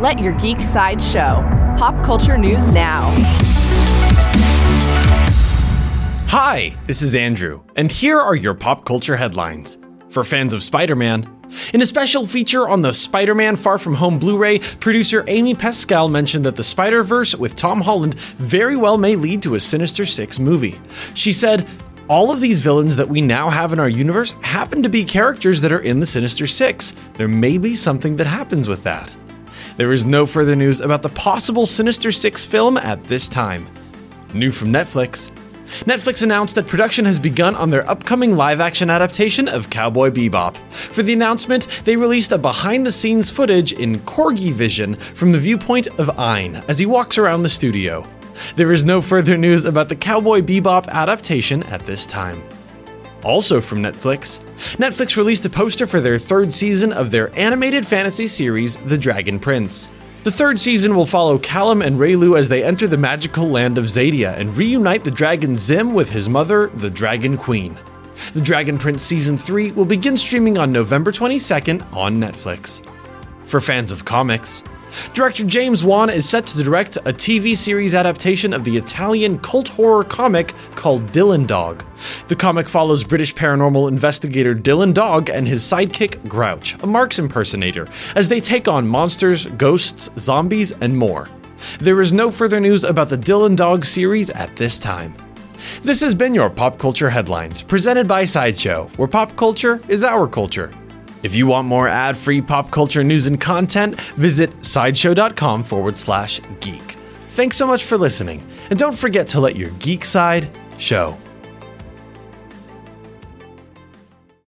Let your geek side show. Pop culture news now. Hi, this is Andrew, and here are your pop culture headlines. For fans of Spider Man, in a special feature on the Spider Man Far From Home Blu ray, producer Amy Pascal mentioned that the Spider Verse with Tom Holland very well may lead to a Sinister Six movie. She said, all of these villains that we now have in our universe happen to be characters that are in the Sinister Six. There may be something that happens with that. There is no further news about the possible Sinister Six film at this time. New from Netflix Netflix announced that production has begun on their upcoming live action adaptation of Cowboy Bebop. For the announcement, they released a behind the scenes footage in Corgi Vision from the viewpoint of Ein as he walks around the studio. There is no further news about the Cowboy Bebop adaptation at this time. Also from Netflix, Netflix released a poster for their third season of their animated fantasy series, The Dragon Prince. The third season will follow Callum and Rayla as they enter the magical land of Xadia and reunite the dragon Zym with his mother, the Dragon Queen. The Dragon Prince Season 3 will begin streaming on November 22nd on Netflix. For fans of comics, Director James Wan is set to direct a TV series adaptation of the Italian cult horror comic called Dylan Dog. The comic follows British paranormal investigator Dylan Dog and his sidekick Groucho, a Marx impersonator, as they take on monsters, ghosts, zombies, and more. There is no further news about the Dylan Dog series at this time. This has been your Pop Culture Headlines, presented by Sideshow, where pop culture is our culture. If you want more ad free pop culture news and content, visit sideshow.com forward slash geek. Thanks so much for listening, and don't forget to let your geek side show.